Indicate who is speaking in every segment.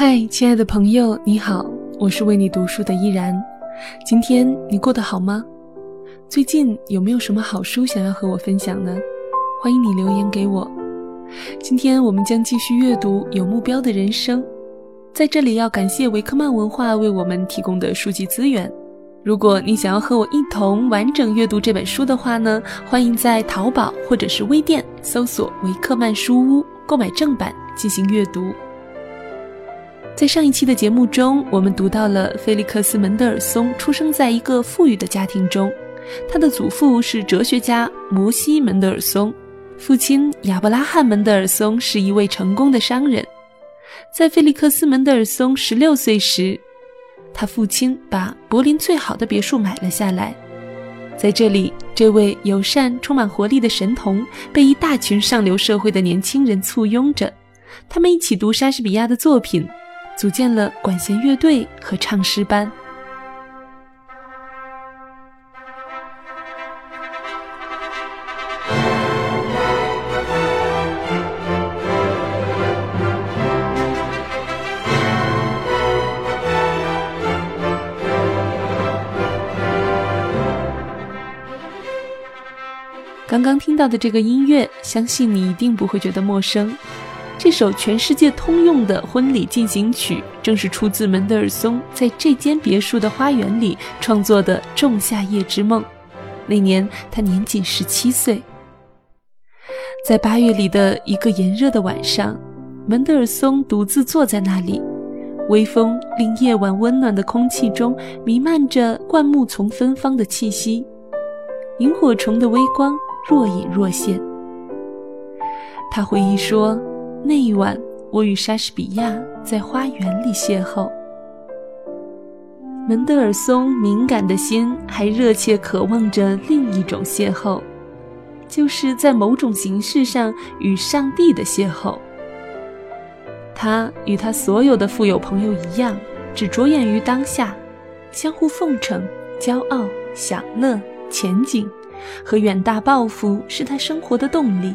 Speaker 1: 嗨，亲爱的朋友，你好，我是为你读书的依然。今天你过得好吗？最近有没有什么好书想要和我分享呢？欢迎你留言给我。今天我们将继续阅读《有目标的人生》。在这里要感谢维克曼文化为我们提供的书籍资源。如果你想要和我一同完整阅读这本书的话呢，欢迎在淘宝或者是微店搜索“维克曼书屋”购买正版进行阅读。在上一期的节目中，我们读到了菲利克斯·门德尔松出生在一个富裕的家庭中，他的祖父是哲学家摩西·门德尔松，父亲亚伯拉罕·门德尔松是一位成功的商人。在菲利克斯·门德尔松十六岁时，他父亲把柏林最好的别墅买了下来，在这里，这位友善、充满活力的神童被一大群上流社会的年轻人簇拥着，他们一起读莎士比亚的作品。组建了管弦乐队和唱诗班。刚刚听到的这个音乐，相信你一定不会觉得陌生。这首全世界通用的婚礼进行曲，正是出自门德尔松在这间别墅的花园里创作的《仲夏夜之梦》。那年他年仅十七岁。在八月里的一个炎热的晚上，门德尔松独自坐在那里，微风令夜晚温暖的空气中弥漫着灌木丛芬芳的气息，萤火虫的微光若隐若现。他回忆说。那一晚，我与莎士比亚在花园里邂逅。门德尔松敏感的心还热切渴望着另一种邂逅，就是在某种形式上与上帝的邂逅。他与他所有的富有朋友一样，只着眼于当下，相互奉承、骄傲、享乐、前景和远大抱负是他生活的动力。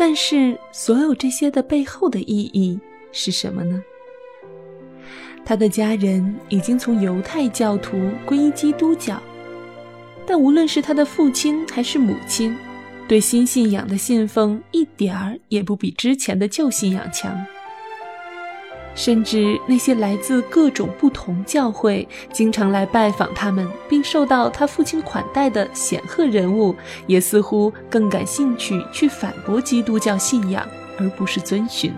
Speaker 1: 但是，所有这些的背后的意义是什么呢？他的家人已经从犹太教徒皈依基督教，但无论是他的父亲还是母亲，对新信仰的信奉一点儿也不比之前的旧信仰强。甚至那些来自各种不同教会、经常来拜访他们并受到他父亲款待的显赫人物，也似乎更感兴趣去反驳基督教信仰，而不是遵循。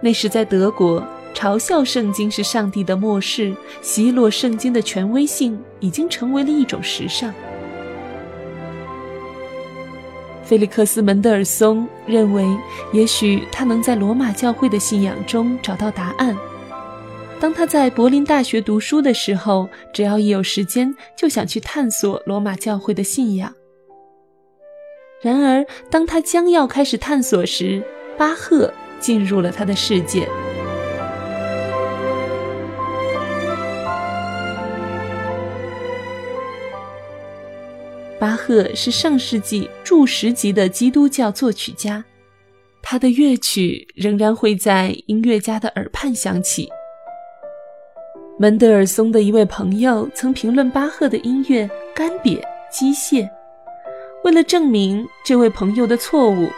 Speaker 1: 那时在德国，嘲笑圣经是上帝的末世，奚落圣经的权威性，已经成为了一种时尚。菲利克斯·门德尔松认为，也许他能在罗马教会的信仰中找到答案。当他在柏林大学读书的时候，只要一有时间，就想去探索罗马教会的信仰。然而，当他将要开始探索时，巴赫进入了他的世界。巴赫是上世纪著十级的基督教作曲家，他的乐曲仍然会在音乐家的耳畔响起。门德尔松的一位朋友曾评论巴赫的音乐干瘪、机械。为了证明这位朋友的错误，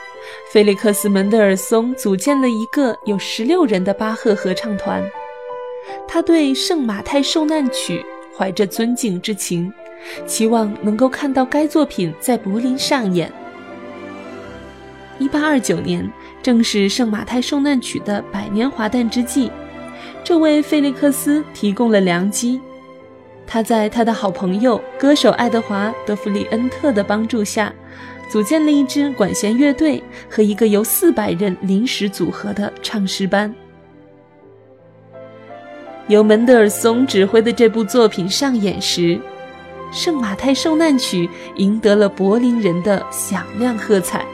Speaker 1: 菲利克斯·门德尔松组建了一个有十六人的巴赫合唱团。他对《圣马太受难曲》怀着尊敬之情。期望能够看到该作品在柏林上演。一八二九年，正是《圣马太受难曲》的百年华诞之际，这位费利克斯提供了良机。他在他的好朋友歌手爱德华·德弗里恩特的帮助下，组建了一支管弦乐队和一个由四百人临时组合的唱诗班。由门德尔松指挥的这部作品上演时。《圣马太受难曲》赢得了柏林人的响亮喝彩。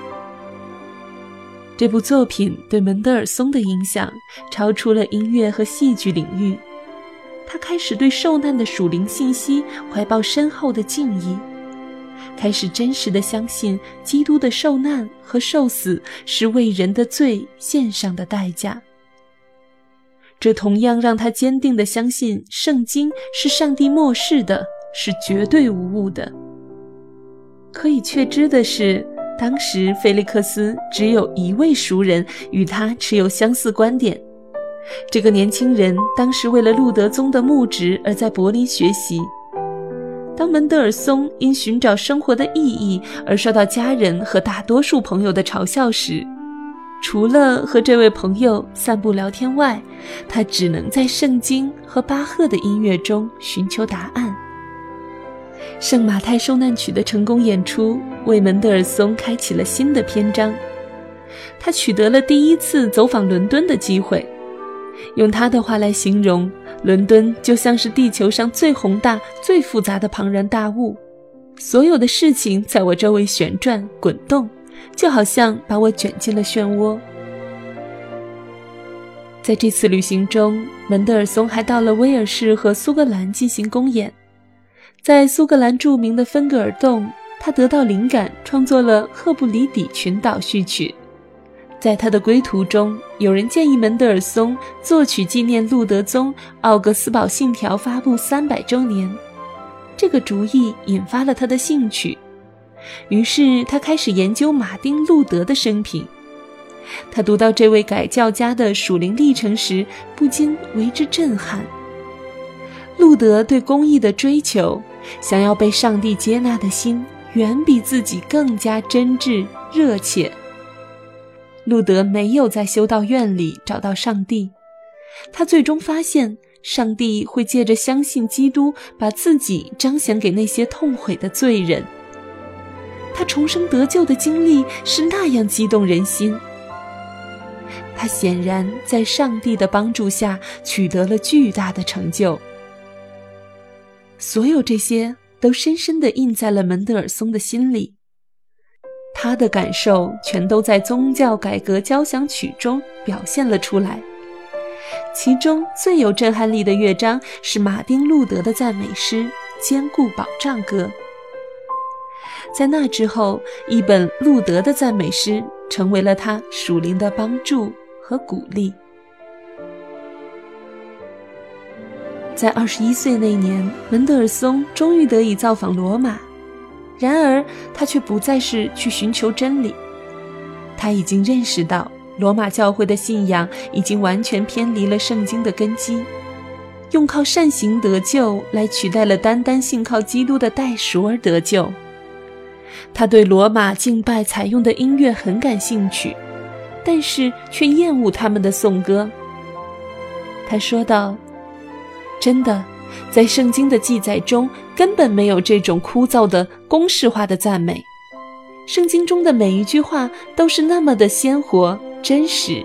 Speaker 1: 这部作品对门德尔松的影响超出了音乐和戏剧领域，他开始对受难的属灵信息怀抱深厚的敬意，开始真实的相信基督的受难和受死是为人的罪献上的代价。这同样让他坚定地相信，圣经是上帝漠视的，是绝对无误的。可以确知的是，当时菲利克斯只有一位熟人与他持有相似观点。这个年轻人当时为了路德宗的牧职而在柏林学习。当门德尔松因寻找生活的意义而受到家人和大多数朋友的嘲笑时，除了和这位朋友散步聊天外，他只能在圣经和巴赫的音乐中寻求答案。《圣马太受难曲》的成功演出为门德尔松开启了新的篇章，他取得了第一次走访伦敦的机会。用他的话来形容，伦敦就像是地球上最宏大、最复杂的庞然大物，所有的事情在我周围旋转滚动，就好像把我卷进了漩涡。在这次旅行中，门德尔松还到了威尔士和苏格兰进行公演。在苏格兰著名的芬格尔洞，他得到灵感，创作了《赫布里底群岛序曲》。在他的归途中，有人建议门德尔松作曲纪念路德宗奥格斯堡信条发布三百周年。这个主意引发了他的兴趣，于是他开始研究马丁·路德的生平。他读到这位改教家的属灵历程时，不禁为之震撼。路德对公义的追求，想要被上帝接纳的心，远比自己更加真挚热切。路德没有在修道院里找到上帝，他最终发现上帝会借着相信基督，把自己彰显给那些痛悔的罪人。他重生得救的经历是那样激动人心。他显然在上帝的帮助下取得了巨大的成就。所有这些都深深地印在了门德尔松的心里。他的感受全都在宗教改革交响曲中表现了出来，其中最有震撼力的乐章是马丁·路德的赞美诗《坚固保障歌》。在那之后，一本路德的赞美诗成为了他属灵的帮助和鼓励。在二十一岁那年，门德尔松终于得以造访罗马。然而，他却不再是去寻求真理。他已经认识到，罗马教会的信仰已经完全偏离了圣经的根基，用靠善行得救来取代了单单信靠基督的代赎而得救。他对罗马敬拜采用的音乐很感兴趣，但是却厌恶他们的颂歌。他说道：“真的。”在圣经的记载中，根本没有这种枯燥的公式化的赞美。圣经中的每一句话都是那么的鲜活真实，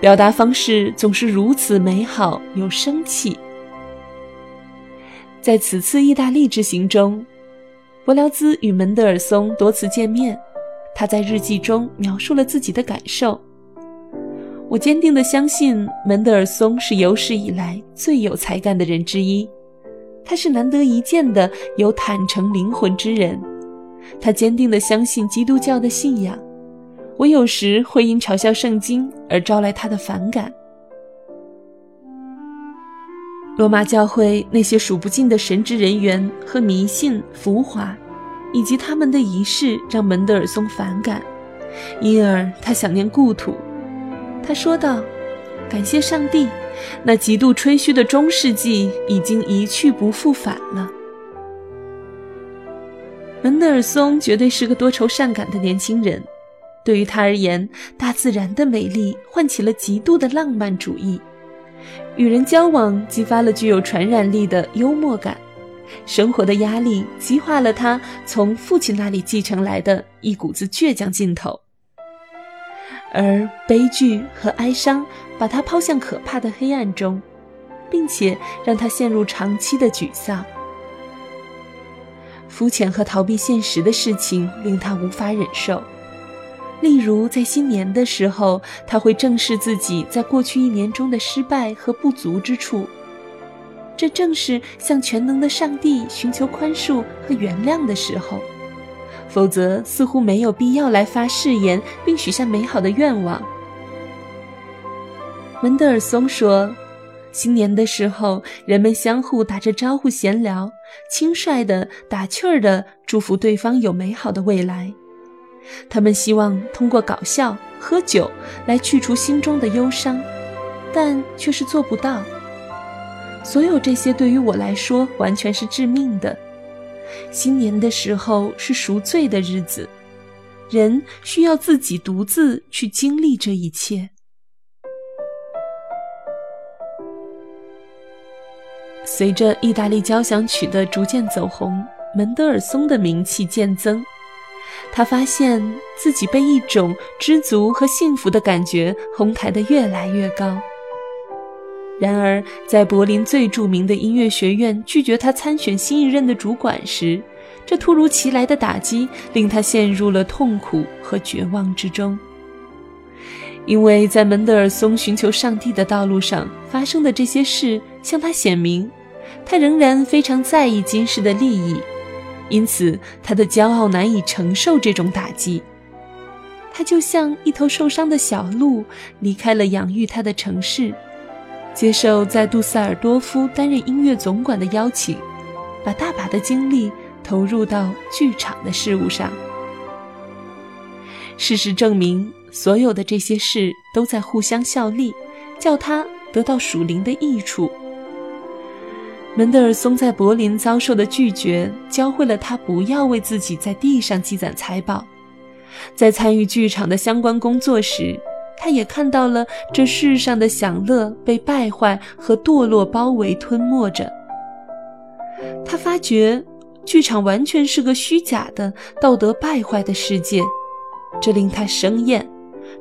Speaker 1: 表达方式总是如此美好有生气。在此次意大利之行中，伯辽兹与门德尔松多次见面。他在日记中描述了自己的感受：“我坚定地相信，门德尔松是有史以来最有才干的人之一。”他是难得一见的有坦诚灵魂之人，他坚定地相信基督教的信仰。我有时会因嘲笑圣经而招来他的反感。罗马教会那些数不尽的神职人员和迷信浮华，以及他们的仪式，让门德尔松反感，因而他想念故土。他说道：“感谢上帝。”那极度吹嘘的中世纪已经一去不复返了。门德尔松绝对是个多愁善感的年轻人，对于他而言，大自然的美丽唤起了极度的浪漫主义，与人交往激发了具有传染力的幽默感，生活的压力激化了他从父亲那里继承来的一股子倔强劲头，而悲剧和哀伤。把他抛向可怕的黑暗中，并且让他陷入长期的沮丧。肤浅和逃避现实的事情令他无法忍受，例如在新年的时候，他会正视自己在过去一年中的失败和不足之处。这正是向全能的上帝寻求宽恕和原谅的时候，否则似乎没有必要来发誓言并许下美好的愿望。门德尔松说：“新年的时候，人们相互打着招呼闲聊，轻率的、打趣儿的祝福对方有美好的未来。他们希望通过搞笑、喝酒来去除心中的忧伤，但却是做不到。所有这些对于我来说完全是致命的。新年的时候是赎罪的日子，人需要自己独自去经历这一切。随着意大利交响曲的逐渐走红，门德尔松的名气渐增。他发现自己被一种知足和幸福的感觉哄抬得越来越高。然而，在柏林最著名的音乐学院拒绝他参选新一任的主管时，这突如其来的打击令他陷入了痛苦和绝望之中。因为在门德尔松寻求上帝的道路上发生的这些事向他显明，他仍然非常在意今世的利益，因此他的骄傲难以承受这种打击。他就像一头受伤的小鹿，离开了养育他的城市，接受在杜塞尔多夫担任音乐总管的邀请，把大把的精力投入到剧场的事务上。事实证明。所有的这些事都在互相效力，叫他得到属灵的益处。门德尔松在柏林遭受的拒绝，教会了他不要为自己在地上积攒财宝。在参与剧场的相关工作时，他也看到了这世上的享乐被败坏和堕落包围吞没着。他发觉，剧场完全是个虚假的、道德败坏的世界，这令他生厌。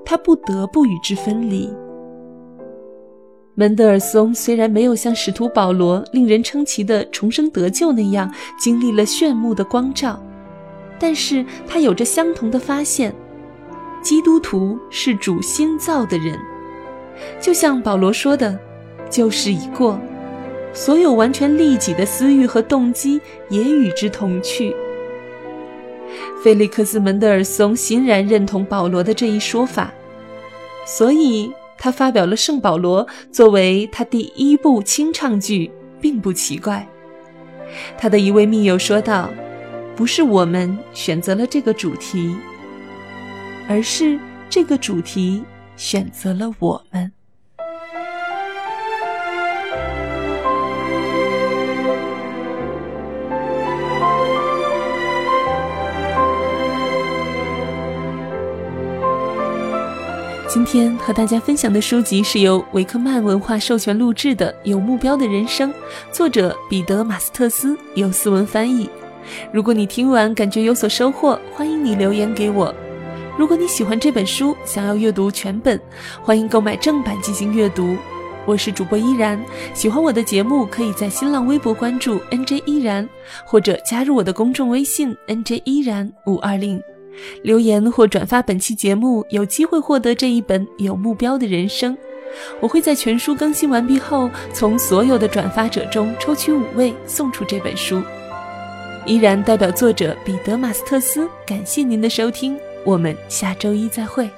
Speaker 1: 他不得不与之分离。门德尔松虽然没有像使徒保罗令人称奇的重生得救那样经历了炫目的光照，但是他有着相同的发现：基督徒是主新造的人。就像保罗说的：“旧事已过，所有完全利己的私欲和动机也与之同去。”菲利克斯·门德尔松欣然认同保罗的这一说法，所以他发表了《圣保罗》作为他第一部清唱剧，并不奇怪。他的一位密友说道：“不是我们选择了这个主题，而是这个主题选择了我们。”今天和大家分享的书籍是由维克曼文化授权录制的《有目标的人生》，作者彼得·马斯特斯，由思文翻译。如果你听完感觉有所收获，欢迎你留言给我。如果你喜欢这本书，想要阅读全本，欢迎购买正版进行阅读。我是主播依然，喜欢我的节目，可以在新浪微博关注 NJ 依然，或者加入我的公众微信 NJ 依然五二零。留言或转发本期节目，有机会获得这一本有目标的人生。我会在全书更新完毕后，从所有的转发者中抽取五位送出这本书。依然代表作者彼得·马斯特斯，感谢您的收听，我们下周一再会。